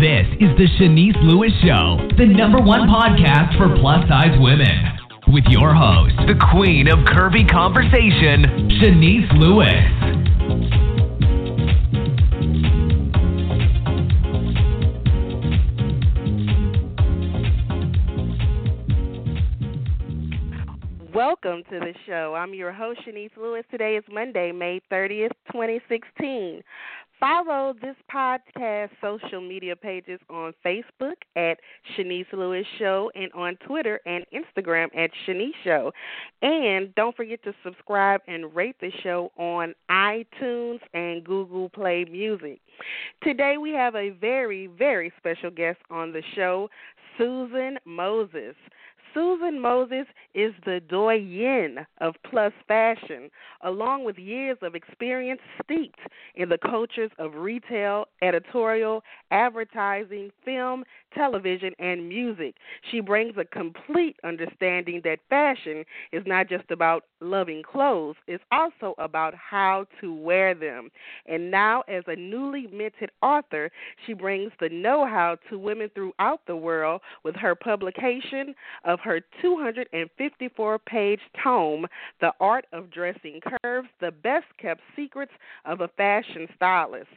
This is the Chenese Lewis Show, the number one podcast for plus size women. With your host, the queen of curvy conversation, Chenese Lewis. Welcome to the show. I'm your host, Chenese Lewis. Today is Monday, May 30th, 2016. Follow this podcast social media pages on Facebook at Chenese Lewis Show and on Twitter and Instagram at Chenese Show. And don't forget to subscribe and rate the show on iTunes and Google Play Music. Today we have a very, very special guest on the show, Susan Moses. Susan Moses is the doyen of plus fashion, along with years of experience steeped in the cultures of retail, editorial, advertising, film, television, and music. She brings a complete understanding that fashion is not just about loving clothes, it's also about how to wear them. And now, as a newly minted author, she brings the know how to women throughout the world with her publication of her 254 page tome, The Art of Dressing Curves The Best Kept Secrets of a Fashion Stylist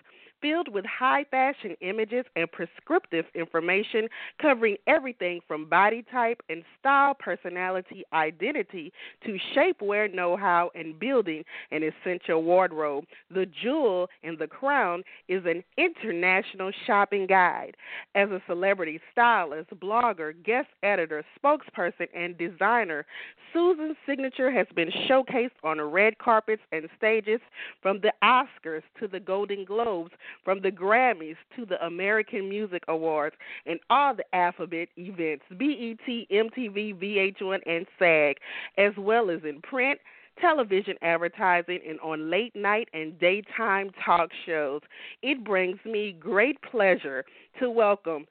filled with high fashion images and prescriptive information covering everything from body type and style, personality, identity to shapewear know how and building an essential wardrobe. The jewel in the crown is an international shopping guide. As a celebrity stylist, blogger, guest editor, spokesperson, and designer, Susan's signature has been showcased on red carpets and stages from the Oscars to the Golden Globes from the Grammys to the American Music Awards and all the alphabet events BET, MTV, VH1, and SAG, as well as in print television advertising and on late night and daytime talk shows. It brings me great pleasure to welcome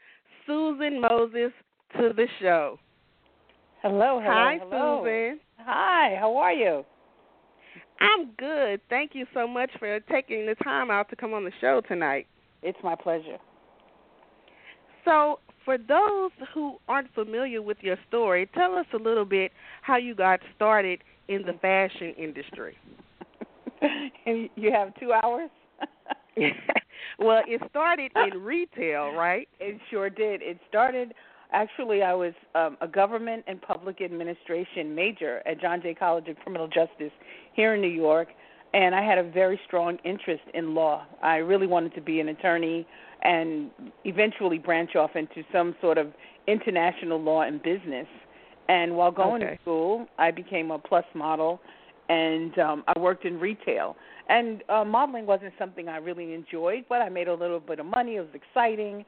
Susan Moses to the show. Hello, hello. Hi, hello. Susan. Hi, how are you? I'm good. Thank you so much for taking the time out to come on the show tonight. It's my pleasure. So, for those who aren't familiar with your story, tell us a little bit how you got started in the fashion industry. you have two hours? well, it started in retail, right? It sure did. It started actually I was um, a government and public administration major at John Jay College of Criminal Justice here in New York, and I had a very strong interest in law. I really wanted to be an attorney and eventually branch off into some sort of international law and business. And while going okay. to school, I became a plus model, and um, I worked in retail. And uh, modeling wasn't something I really enjoyed, but I made a little bit of money. It was exciting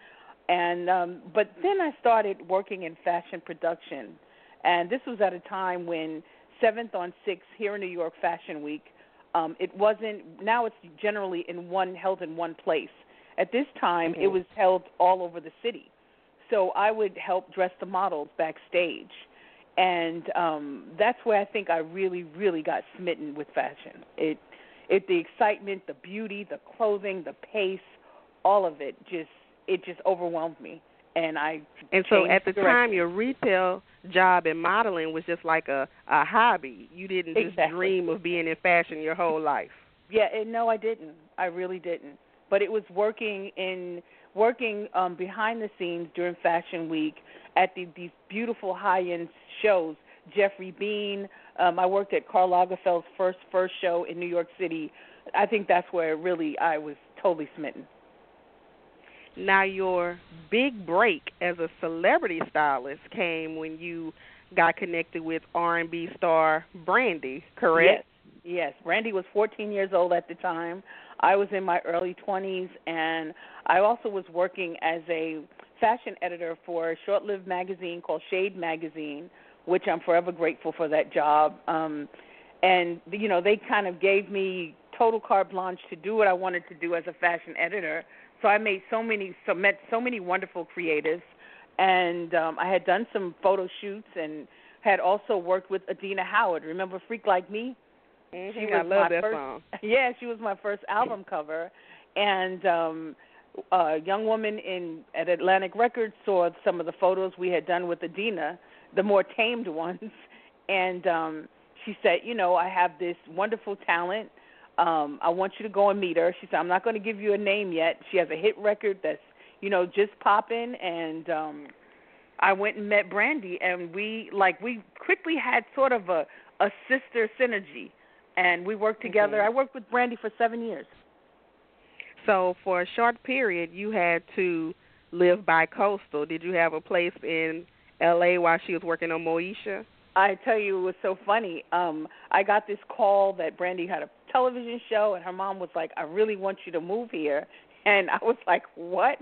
and um but then I started working in fashion production and this was at a time when 7th on 6th here in New York Fashion Week. Um it wasn't now it's generally in one held in one place. At this time mm-hmm. it was held all over the city. So I would help dress the models backstage. And um that's where I think I really really got smitten with fashion. It it the excitement the beauty the clothing the pace all of it just it just overwhelmed me. And I and so at the direction. time your retail job in modeling was just like a a hobby. You didn't just exactly. dream of being in fashion your whole life. Yeah, and no I didn't. I really didn't. But it was working in working um behind the scenes during Fashion Week at the, these beautiful high-end shows. Geoffrey Beene. um I worked at Karl Lagerfeld's first first show in New York City. I think that's where really I was totally smitten. Now, your big break as a celebrity stylist came when you got connected with R&B star Brandy, correct? Yes, yes. Brandy was 14 years old at the time. I was in my early 20s, and I also was working as a fashion editor for a short-lived magazine called Shade Magazine, which I'm forever grateful for that job. Um, and you know, they kind of gave me total carte blanche to do what I wanted to do as a fashion editor so I made so many, so met so many wonderful creatives, and um, I had done some photo shoots and had also worked with Adina Howard. Remember Freak Like Me? Mm-hmm. She I love my that first, song. Yeah, she was my first album cover, and um, a young woman in at Atlantic Records saw some of the photos we had done with Adina, the more tamed ones, and um she said, you know, I have this wonderful talent. Um, I want you to go and meet her. She said, I'm not going to give you a name yet. She has a hit record that's, you know, just popping. And um, I went and met Brandy, and we like we quickly had sort of a a sister synergy, and we worked together. Mm-hmm. I worked with Brandy for seven years. So for a short period, you had to live by coastal. Did you have a place in L.A. while she was working on Moesha? I tell you, it was so funny. Um, I got this call that Brandy had a television show, and her mom was like, "I really want you to move here," and I was like, "What?"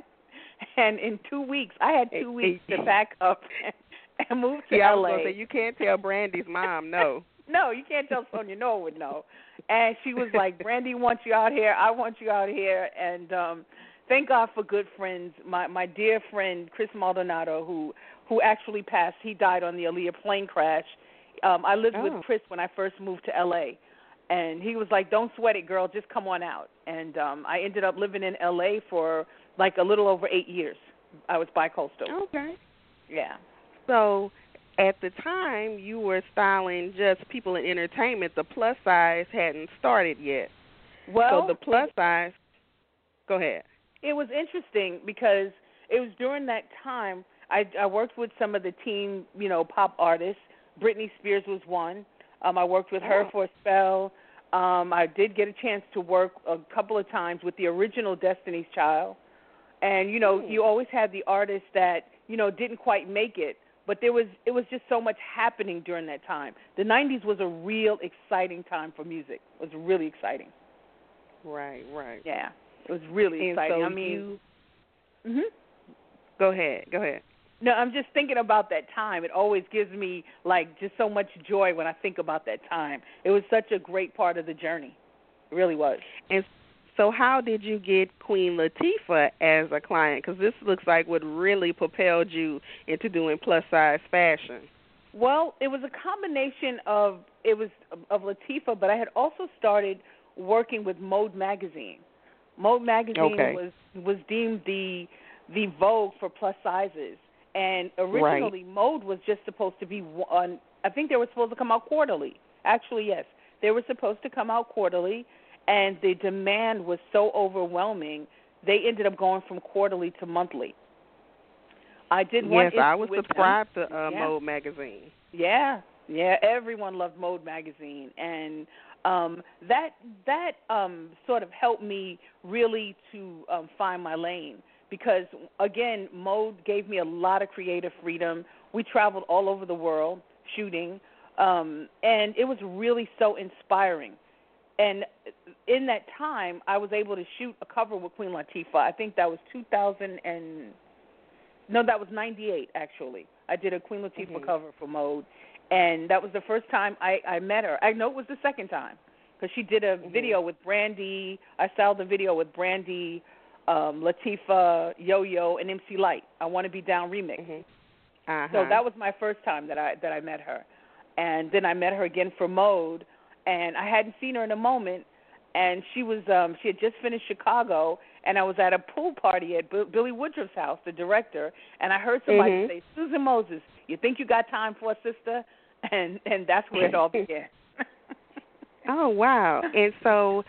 And in two weeks, I had two weeks to pack up and, and move to yeah, I LA. was say you can't tell Brandy's mom no. no, you can't tell Sonja no would know. And she was like, Brandy wants you out here. I want you out here. And um, thank God for good friends. My my dear friend Chris Maldonado, who who actually passed. He died on the Aaliyah plane crash. Um, I lived Oh. with Chris when I first moved to LA. And he was like, "Don't sweat it, girl. Just come on out." And um I ended up living in LA for like a little over 8 years. I was bi-coastal. Okay. Yeah. So at the time you were styling just people in entertainment, the plus size hadn't started yet. Well, so the plus size go ahead. it was interesting because it was during that time I, I worked with some of the teen, you know, pop artists. Britney Spears was one. Um, I worked with her for a spell. Um, I did get a chance to work a couple of times with the original Destiny's Child. And you know, Hmm. you always had the artists that you know didn't quite make it, but there was it was just so much happening during that time. The '90s was a real exciting time for music. It was really exciting. Right, right. Yeah, it was really And exciting. so I mean, you mhm. go ahead, go ahead. No, I'm just thinking about that time. It always gives me like just so much joy when I think about that time. It was such a great part of the journey. It really was. And so, how did you get Queen Latifah as a client? Because this looks like what really propelled you into doing plus size fashion. Well, it was a combination of it was of Latifah, but I had also started working with Mode magazine. Mode magazine Okay. was was deemed the the Vogue for plus sizes, and originally Mode was just supposed to be one. I think they were supposed to come out quarterly. Actually, yes, they were supposed to come out quarterly, and the demand was so overwhelming, they ended up going from quarterly to monthly. I did one yes, I was with them. to uh, Yeah. Mode magazine. Yeah, yeah. Everyone loved Mode magazine, and um, that that um, sort of helped me really to um, find my lane because again, Mode gave me a lot of creative freedom. We traveled all over the world shooting, um, and it was really so inspiring. And in that time, I was able to shoot a cover with Queen Latifah. I think that was 2000 and no, that was 98 actually. I did a Queen Latifah Mhm. cover for Mode, and that was the first time I I met her. I know it was the second time because she did a Mhm. video with Brandy. I styled the video with Brandy, um, Latifah, Yo Yo, and MC Lyte. I Want to Be Down remix. Mhm. Uh-huh. So that was my first time that I that I met her, and then I met her again for Mode, and I hadn't seen her in a moment, and she was um she had just finished Chicago, and I was at a pool party at Bill, Billy Woodruff's house, the director, and I heard somebody Mhm. say, "Susan Moses, you think you got time for a sister?" And and that's where it all began. Oh wow! And so,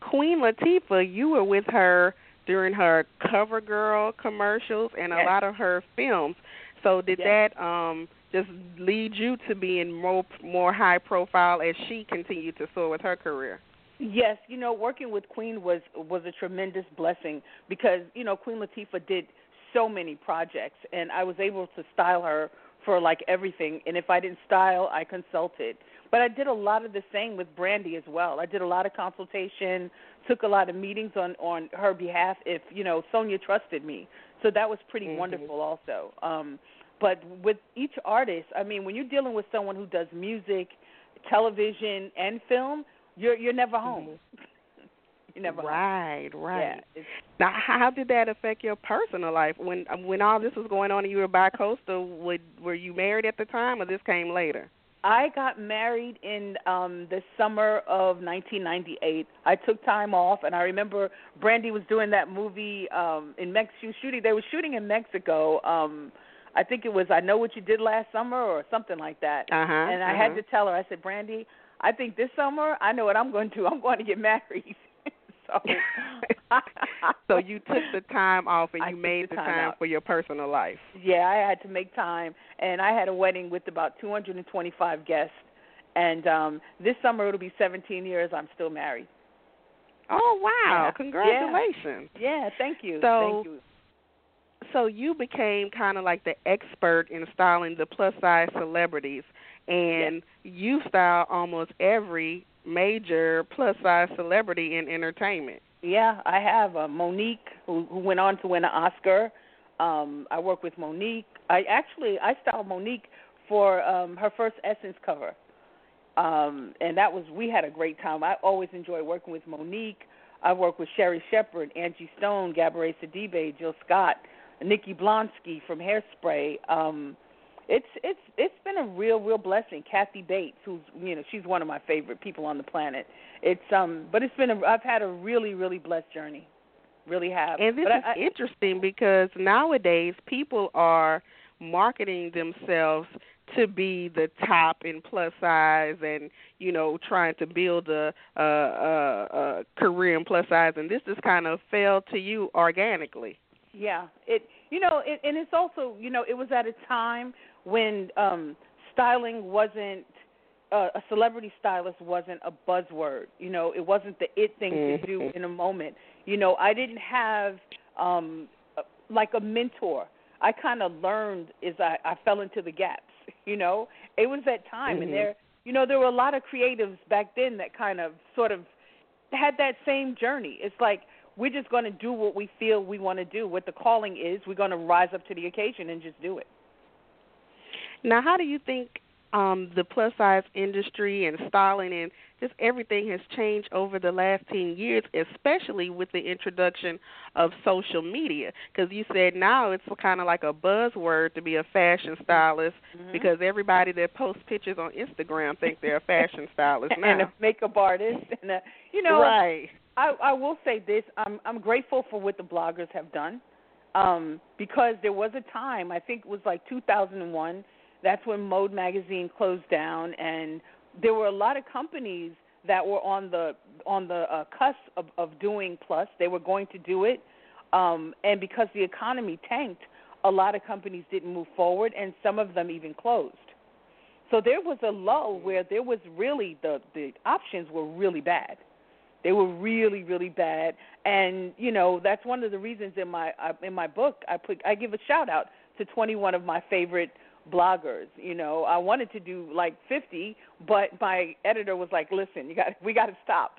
Queen Latifah, you were with her during her cover girl commercials and a lot of her films. So did Yes. that um just lead you to being more more high profile as she continued to soar with her career? Yes, you know, working with Queen was was a tremendous blessing because you know Queen Latifah did so many projects, and I was able to style her for like everything. And if I didn't style, I consulted. But I did a lot of the same with Brandy as well. I did a lot of consultation, took a lot of meetings on on her behalf. If you know Sonja trusted me, so that was pretty Mhm. wonderful also. Um, but with each artist, I mean, when you're dealing with someone who does music, television, and film, you're you're never home. you're never home. right, Yeah, right. it's, Now, how did that affect your personal life when when all this was going on and you were bi-coastal? Would, were you married at the time, or this came later? I got married in um the summer of 1998. I took time off, and I remember Brandy was doing that movie um in Mexico. Shooting, they were shooting in Mexico. Um, I think it was I Know What You Did Last Summer or something like that. Uh-huh, and I uh-huh. had to tell her. I said, Brandy, I think this summer I know what I'm going to do. I'm going to get married. So. so you took the time off and you made the the time time for your personal life. Yeah, I had to make time, and I had a wedding with about 225 guests. And um this summer it'll be 17 years. I'm still married. Oh wow! Yeah. Congratulations. Yeah, thank you. So- thank you. So you became kind of like the expert in styling the plus size celebrities, and you style almost every major plus size celebrity in entertainment. Yeah, I have uh, Monique, who, who went on to win an Oscar. Um, I work with Monique. I actually I styled Monique for um, her first Essence cover, um, and that was we had a great time. I always enjoy working with Monique. I work with Sherri Shepherd, Angie Stone, Gabourey Sidibe, Jill Scott, Nikki Blonsky from Hairspray. Um, it's it's it's been a real real blessing. Kathy Bates, who's you know she's one of my favorite people on the planet. It's um, but it's been a I've had a really really blessed journey, really have. And this but is I, interesting because nowadays people are marketing themselves to be the top in plus size and you know trying to build a, a, a, a career in plus size and this just kind of fell to you organically Yeah, it you know, it, and it's also you know it was at a time when um styling wasn't uh, a celebrity stylist wasn't a buzzword. You know, it wasn't the it thing to do Mhm. in a moment. You know, I didn't have um like a mentor. I kind of learned as I, I fell into the gaps. You know, it was that time, Mhm. and there you know there were a lot of creatives back then that kind of sort of had that same journey. It's like we're just going to do what we feel we want to do. What the calling is, we're going to rise up to the occasion and just do it. Now how do you think um the plus size industry and styling and just everything has changed over the last 10 years especially with the introduction of social media because you said now it's kind of like a buzzword to be a fashion stylist Mhm. because everybody that posts pictures on Instagram think they're a fashion stylist now. and a makeup artist, and a, you know, right. I, I will say this: I'm I'm grateful for what the bloggers have done, um, because there was a time I think it was like 2001. That's when Mode magazine closed down, and there were a lot of companies that were on the on the uh, cusp of, of doing plus. They were going to do it, um, and because the economy tanked, a lot of companies didn't move forward, and some of them even closed. So there was a lull where there was really the the options were really bad. They were really really bad, and you know that's one of the reasons in my uh, in my book I put I give a shout out to 21 of my favorite bloggers. You know I wanted to do like 50, but my editor was like, "Listen, you got we got to stop."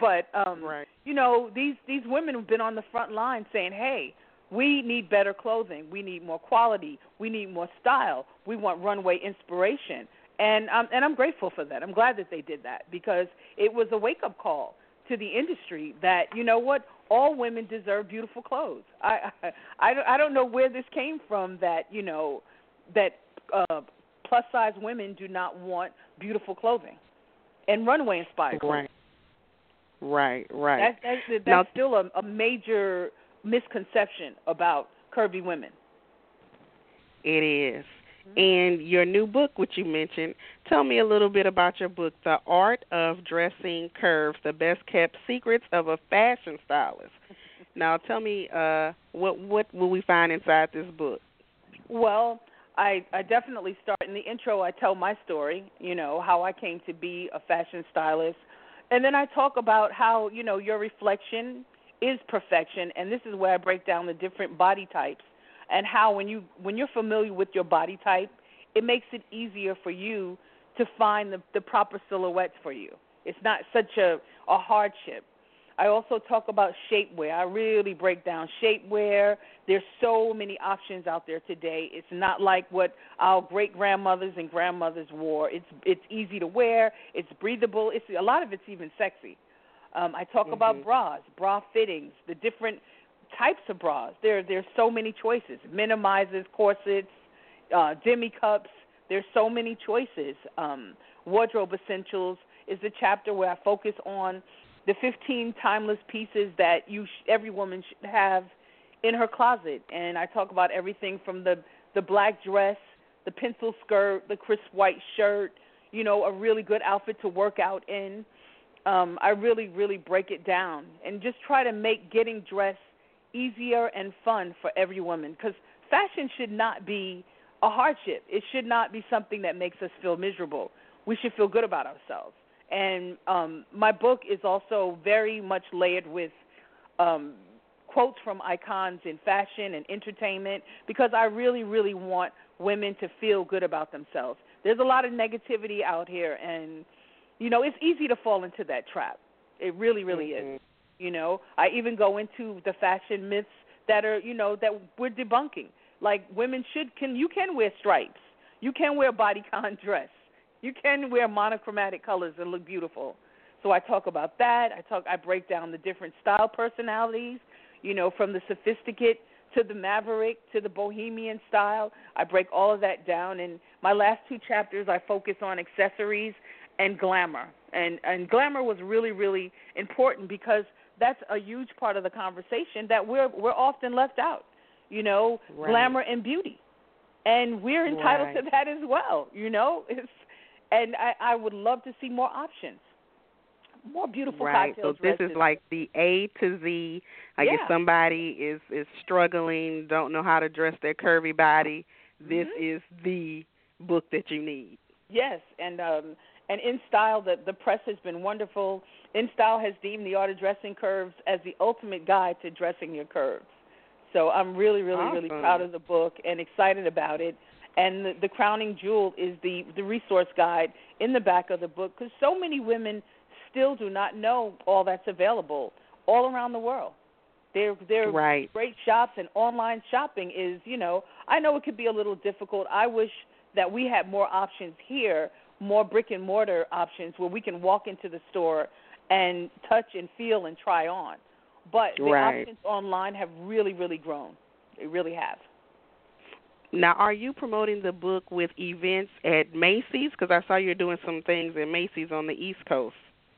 But um, Right. you know these these women have been on the front line saying, "Hey, we need better clothing. We need more quality. We need more style. We want runway inspiration." And um, and I'm grateful for that. I'm glad that they did that because it was a wake up call to the industry that you know what all women deserve beautiful clothes. I I I don't, I don't know where this came from that you know that uh, plus size women do not want beautiful clothing and runway inspired clothing. Right. Right. Right. That's that's, that's Now- still a, a major misconception about curvy women. It is. Mm-hmm. And your new book, which you mentioned, tell me a little bit about your book, The Art of Dressing Curves: The Best Kept Secrets of a Fashion Stylist. Now, tell me, uh, what what will we find inside this book? Well, I I definitely start in the intro. I tell my story, you know, how I came to be a fashion stylist, and then I talk about how you know your reflection is perfection, and this is where I break down the different body types and how when you when you're familiar with your body type, it makes it easier for you to find the the proper silhouettes for you. It's not such a a hardship. I also talk about shapewear. I really break down shapewear. There's so many options out there today. It's not like what our great grandmothers and grandmothers wore. It's it's easy to wear. It's breathable. It's a lot of it's even sexy. Um, I talk about Mhm. bras, bra fittings, the different types of bras. There there's so many choices. Minimizers, corsets, uh, demi cups. There's so many choices. Um, Wardrobe Essentials is the chapter where I focus on the 15 timeless pieces that you sh- every woman should have in her closet, and I talk about everything from the the black dress, the pencil skirt, the crisp white shirt, you know, a really good outfit to work out in. Um, I really, really break it down and just try to make getting dressed easier and fun for every woman because fashion should not be a hardship. It should not be something that makes us feel miserable. We should feel good about ourselves. And um, my book is also very much layered with um, quotes from icons in fashion and entertainment because I really, really want women to feel good about themselves. There's a lot of negativity out here, and you know it's easy to fall into that trap. It really, really mm-hmm. is. You know, I even go into the fashion myths that are, you know, that we're debunking. Like women should can you can wear stripes, you can wear bodycon dress, you can wear monochromatic colors and look beautiful. So I talk about that. I talk. I break down the different style personalities. You know, from the sophisticate to the maverick to the bohemian style. I break all of that down. And my last two chapters, I focus on accessories and glamour. And and glamour was really really important because that's a huge part of the conversation that we're we're often left out. You know, right. glamour and beauty, and we're entitled right. to that as well. You know, it's and I, I would love to see more options more beautiful right. cocktail so this dresses. is like the A to Z. Like yeah. if somebody is is struggling, don't know how to dress their curvy body, this mm-hmm. is the book that you need. Yes, and um and in style the the press has been wonderful. InStyle has deemed the art of dressing curves as the ultimate guide to dressing your curves. So I'm really really awesome. really proud of the book and excited about it. And the, the crowning jewel is the the resource guide in the back of the book because so many women still do not know all that's available all around the world. They're they're right. great shops and online shopping is, you know, I know it could be a little difficult. I wish that we had more options here, more brick and mortar options where we can walk into the store and touch and feel and try on. But the right. options online have really, really grown. They really have. Now, are you promoting the book with events at Macy's? Because I saw you're doing some things at Macy's on the East Coast.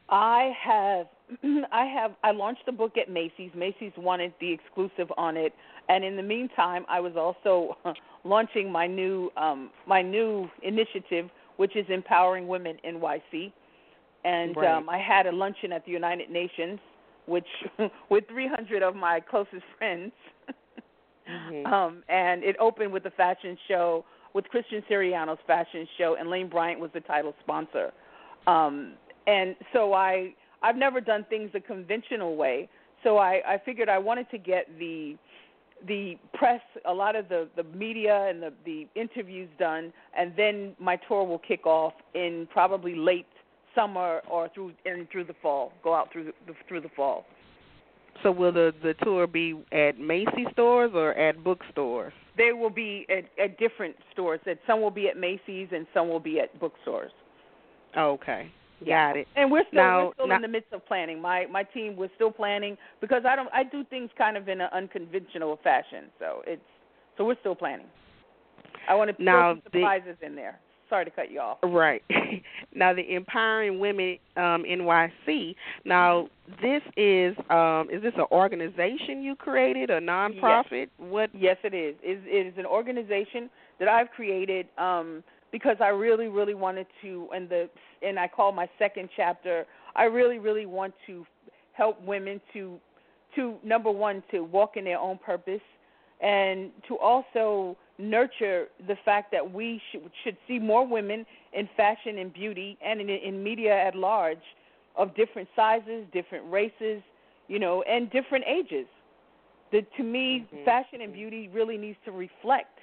I have I have I launched the book at Macy's. Macy's wanted the exclusive on it, and in the meantime, I was also launching my new um, my new initiative, which is empowering women NYC. And right. um, I had a luncheon at the United Nations, which with 300 of my closest friends. mm-hmm. um, and it opened with a fashion show with Christian Siriano's fashion show, and Lane Bryant was the title sponsor. Um, and so I I've never done things the conventional way. So I, I figured I wanted to get the the press, a lot of the, the media and the, the interviews done, and then my tour will kick off in probably late summer or through and through the fall. Go out through the, through the fall. So will the the tour be at Macy's stores or at bookstores? They will be at, at different stores. That some will be at Macy's and some will be at bookstores. Okay. Yeah. Got it. And we're still now, we're still now, in the midst of planning. My my team we're still planning because I don't I do things kind of in an unconventional fashion. So it's so we're still planning. I want to now, put some surprises the, in there. Sorry to cut you off. Right. now the Empowering Women um, NYC. Now this is um, is this an organization you created, a nonprofit? Yes. What? Yes, it is. It, it is an organization that I've created. Um, because I really, really wanted to, and the and I call my second chapter. I really, really want to help women to, to number one, to walk in their own purpose, and to also nurture the fact that we should, should see more women in fashion and beauty and in, in media at large, of different sizes, different races, you know, and different ages. The, to me, mm-hmm. fashion and beauty really needs to reflect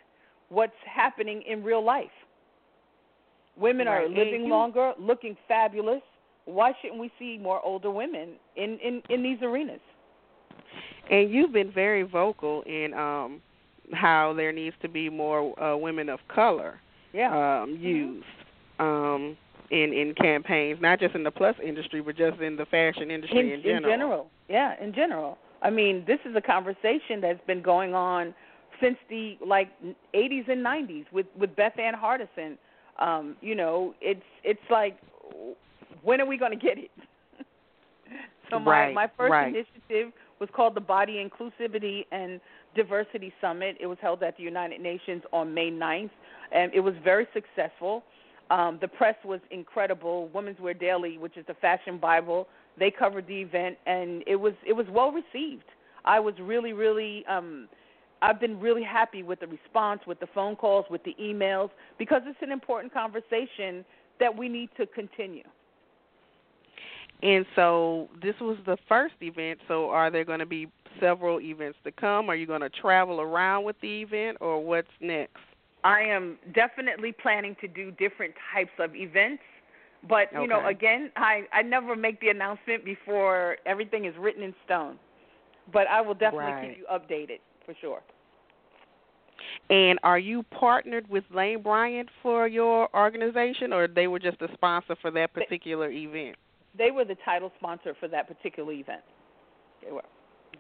what's happening in real life Women right. are living you, longer, looking fabulous. Why shouldn't we see more older women in in in these arenas? And you've been very vocal in um how there needs to be more uh, women of color yeah. um mm-hmm. used um in in campaigns, not just in the plus industry, but just in the fashion industry in, in general. In general, yeah, in general. I mean, this is a conversation that's been going on since the like 80s and 90s with with Bethann Hardison Um, you know, it's it's like when are we going to get it? so my right, my first right. initiative was called the Body Inclusivity and Diversity Summit. It was held at the United Nations on May 9th, and it was very successful. Um, the press was incredible. Women's Wear Daily, which is the fashion bible, they covered the event, and it was it was well received. I was really, really, um, I've been really happy with the response, with the phone calls, with the emails, because it's an important conversation that we need to continue. And so this was the first event. So are there going to be several events to come? Are you going to travel around with the event, or what's next? I am definitely planning to do different types of events. But you okay. know, again, I I never make the announcement before everything is written in stone. But I will definitely right. keep you updated for sure. And are you partnered with Lane Bryant for your organization, or they were just a sponsor for that particular they, event? They were the title sponsor for that particular event. They were.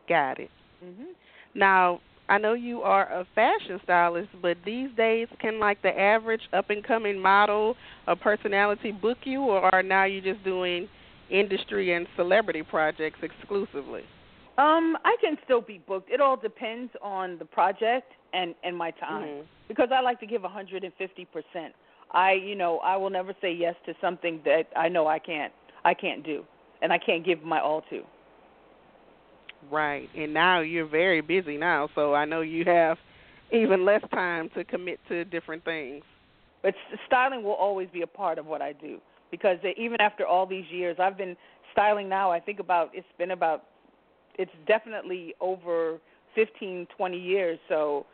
Got it. Mm-hmm. Now, I know you are a fashion stylist, but these days, can like the average up and coming model or personality book you, or are now you just doing industry and celebrity projects exclusively? Um, I can still be booked. It all depends on the project and and my time mm-hmm. because I like to give 150%. I, you know, I will never say yes to something that I know I can't I can't do and I can't give my all to. Right. And now you're very busy now, so I know you have even less time to commit to different things. But styling will always be a part of what I do because even after all these years, I've been styling now. I think about it's been about it's definitely over 15, 20 years. So,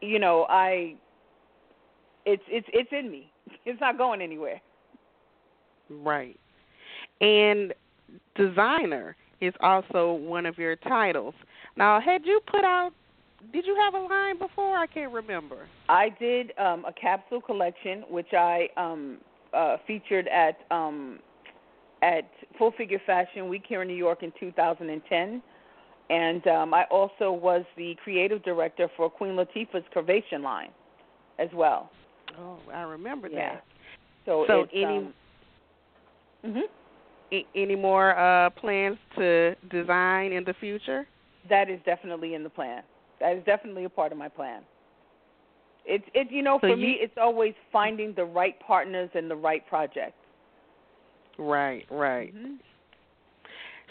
you know, I it's it's it's in me. It's not going anywhere. Right. And designer is also one of your titles. Now, had you put out did you have a line before? I can't remember. I did um a capsule collection which I um uh featured at um at Full Figure Fashion Week here in New York in 2010. And um, I also was the creative director for Queen Latifah's Curvation line as well. Oh, I remember yeah. that. So, so any um, mm-hmm. Any more uh, plans to design in the future? That is definitely in the plan. That is definitely a part of my plan. It's it you know so for you, me it's always finding the right partners and the right project. Right, right. Mm-hmm.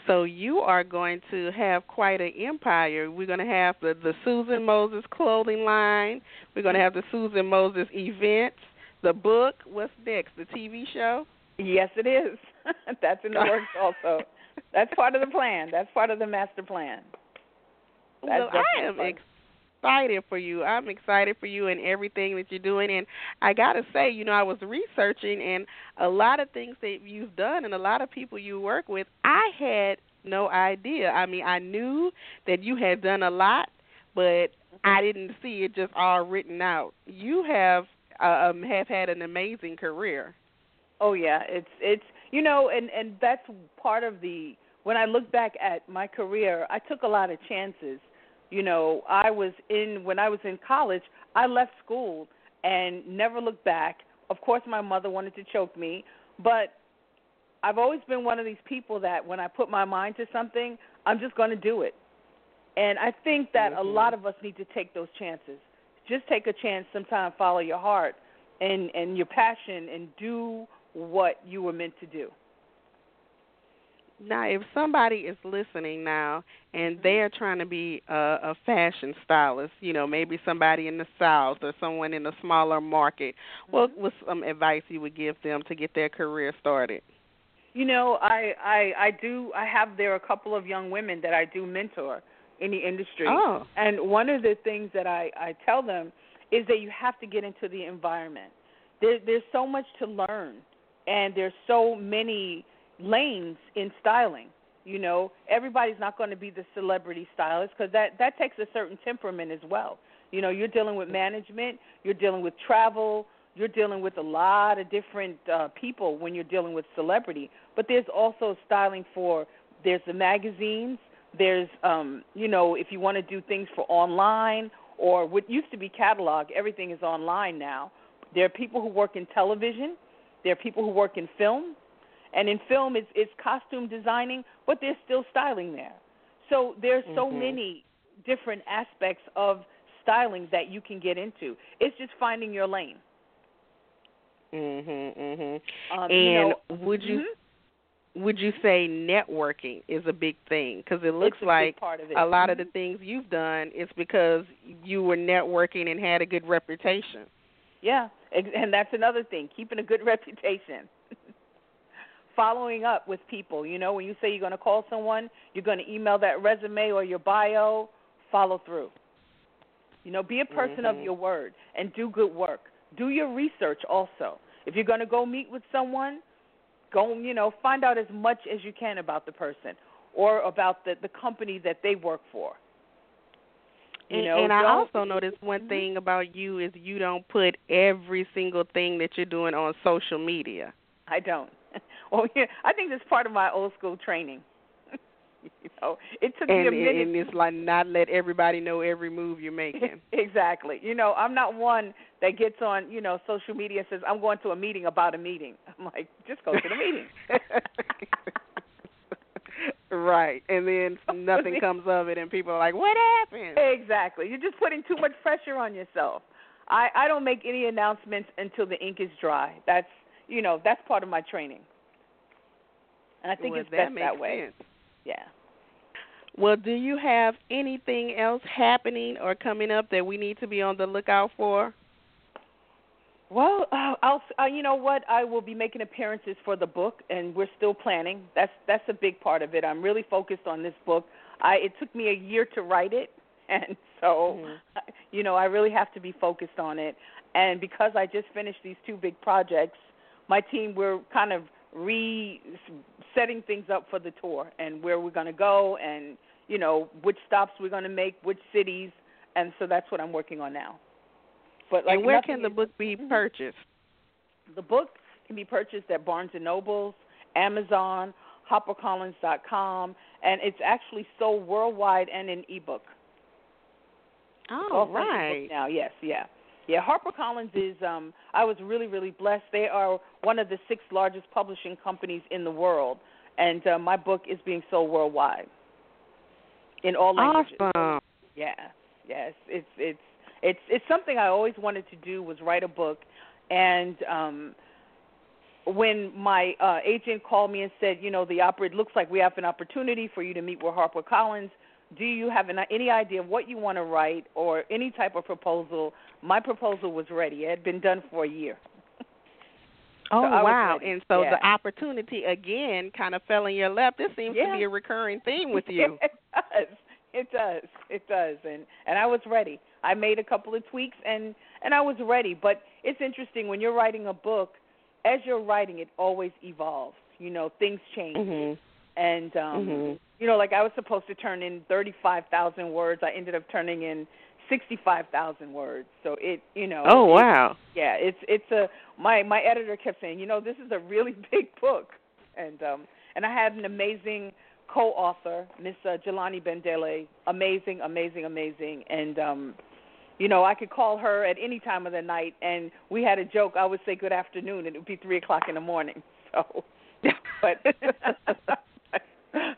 So you are going to have quite an empire. We're going to have the the Susan Moses clothing line. We're going to have the Susan Moses events, the book. What's next? The TV show? Yes, it is. That's in the works also. That's part of the plan. That's part of the master plan. That's well, I am excited for you. I'm excited for you and everything that you're doing. And I got to say, you know, I was researching and a lot of things that you've done and a lot of people you work with, I had no idea. I mean, I knew that you had done a lot, but I didn't see it just all written out. You have uh, um, have had an amazing career. Oh yeah, it's it's you know, and and that's part of the when I look back at my career, I took a lot of chances you know, I was in when I was in college, I left school and never looked back. Of course, my mother wanted to choke me, but I've always been one of these people that when I put my mind to something, I'm just going to do it. And I think that mm-hmm. a lot of us need to take those chances. Just take a chance sometime, follow your heart and and your passion and do what you were meant to do. Now, if somebody is listening now and mm-hmm. they're trying to be a, a fashion stylist, you know, maybe somebody in the South or someone in a smaller market, what mm-hmm. was some advice you would give them to get their career started? You know, I I I do. I have there a couple of young women that I do mentor in the industry, oh. and one of the things that I I tell them is that you have to get into the environment. There, there's so much to learn, and there's so many lanes in styling. You know, everybody's not going to be the celebrity stylist because that that takes a certain temperament as well. You know, you're dealing with management, you're dealing with travel, you're dealing with a lot of different uh, people when you're dealing with celebrity. But there's also styling for there's the magazines, there's um, you know, if you want to do things for online or what used to be catalog, everything is online now. There are people who work in television. There are people who work in film. And in film, it's, it's costume designing, but there's still styling there. So there's so Mhm. many different aspects of styling that you can get into. It's just finding your lane. Mhm, mhm. Um, And you know, would you mhm. would you say networking is a big thing? Because it looks like of it. a lot of Mhm. the things you've done is because you were networking and had a good reputation. Yeah, and that's another thing, keeping a good reputation. Following up with people, you know, when you say you're going to call someone, you're going to email that resume or your bio, follow through. You know, be a person of Mhm. your word and do good work. Do your research also. If you're going to go meet with someone, go, you know, find out as much as you can about the person or about the the company that they work for. You and, know, and I also noticed one Mhm. thing about you is you don't put every single thing that you're doing on social media. I don't. Well, yeah, I think that's part of my old school training. you know, it took me a minute. and it's like not let everybody know every move you're making. exactly. You know, I'm not one that gets on, you know, social media and says I'm going to a meeting about a meeting. I'm like, just go to the meeting. Right. And then nothing comes of it and people are like, What happened? exactly. You're just putting too much pressure on yourself. I I don't make any announcements until the ink is dry. That's you know that's part of my training, and I think well, it's that best that way. sense. Yeah. Well, do you have anything else happening or coming up that we need to be on the lookout for? Well, uh, I'll uh, you know what I will be making appearances for the book, and we're still planning. That's that's a big part of it. I'm really focused on this book. I it took me a year to write it, and so Mhm. you know I really have to be focused on it. And because I just finished these two big projects, my team we're kind of re setting things up for the tour and where we're going to go, and you know which stops we're going to make, which cities, and so that's what I'm working on now. But like and where can the book be Mhm. purchased? the book can be purchased at Barnes and Nobles, Amazon, HarperCollins.com, and it's actually sold worldwide and in ebook. Oh, also in ebook right. Now, yes, yeah, yeah. HarperCollins is. Um, I was really, really blessed. They are one of the six largest publishing companies in the world, and uh, my book is being sold worldwide in all languages. Awesome. Yeah, yes, it's it's it's it's something I always wanted to do was write a book, and um, when my uh, agent called me and said, you know, the opera, it looks like we have an opportunity for you to meet with Harper Collins. Do you have an, any idea of what you want to write or any type of proposal? My proposal was ready. It had been done for a year. Oh was wow! And so Yeah. the opportunity again kind of fell in your lap. This seems Yeah. to be a recurring theme with you. it does. It does. It does. And and I was ready. I made a couple of tweaks and and I was ready. But it's interesting when you're writing a book. As you're writing, it always evolves. You know, things change. mhm. And um Mhm. you know, like I was supposed to turn in thirty-five thousand words. I ended up turning in sixty-five thousand words. So it, you know. Oh it- wow! yeah, it's it's a my my editor kept saying, you know, this is a really big book, and um and I had an amazing co-author, Miss uh, Jelani Bendele, amazing, amazing, amazing, and um you know, I could call her at any time of the night, and we had a joke. I would say good afternoon, and it would be three o'clock in the morning. So, but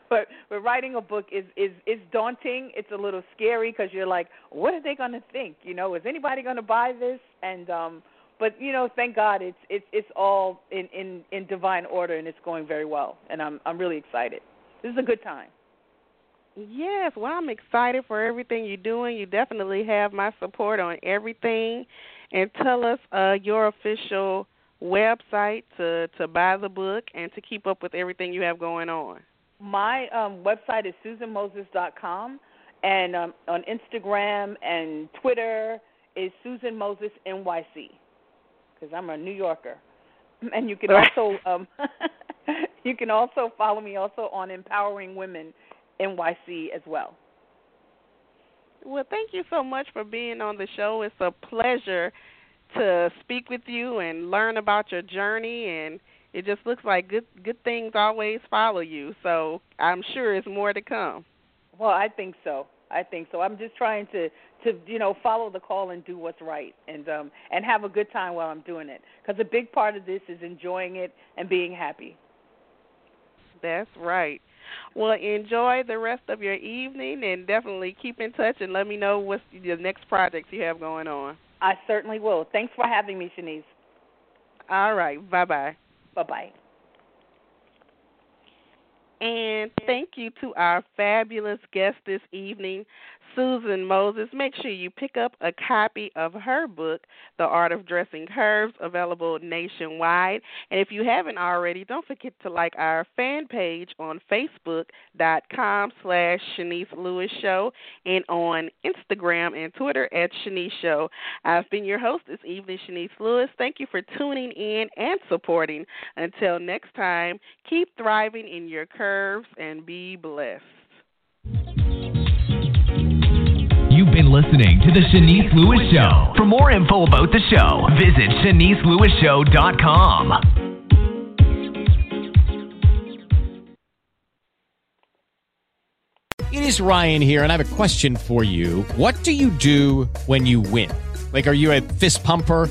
but but writing a book is is is daunting. It's a little scary because you're like, what are they going to think? You know, is anybody going to buy this? And um, but you know, thank God it's it's it's all in in in divine order and it's going very well. And I'm I'm really excited. This is a good time. Yes, well, I'm excited for everything you're doing. You definitely have my support on everything. And tell us uh, your official website to to buy the book and to keep up with everything you have going on. My um, website is susanmoses.com, and um, on Instagram and Twitter is Susan Moses NYC, because I'm a New Yorker. And you can also um, you can also follow me also on Empowering Women NYC as well. Well, thank you so much for being on the show. It's a pleasure to speak with you and learn about your journey and it just looks like good good things always follow you. So, I'm sure it's more to come. Well, I think so. I think so. I'm just trying to to you know follow the call and do what's right and um and have a good time while I'm doing it because a big part of this is enjoying it and being happy. That's right. Well, enjoy the rest of your evening and definitely keep in touch and let me know what's the next projects you have going on. I certainly will. Thanks for having me, Chenese. All right. Bye bye. Bye bye. And thank you to our fabulous guest this evening, Susan Moses. Make sure you pick up a copy of her book, The Art of Dressing Curves, available nationwide. And if you haven't already, don't forget to like our fan page on Facebook.com slash Chenese Lewis Show and on Instagram and Twitter at Chenese Show. I've been your host this evening, Chenese Lewis. Thank you for tuning in and supporting. Until next time, keep thriving in your curves and be blessed. Been listening to The Chenese Lewis Show. For more info about the show, visit CheneseLewisShow.com. It is Ryan here, and I have a question for you. What do you do when you win? Like, are you a fist pumper?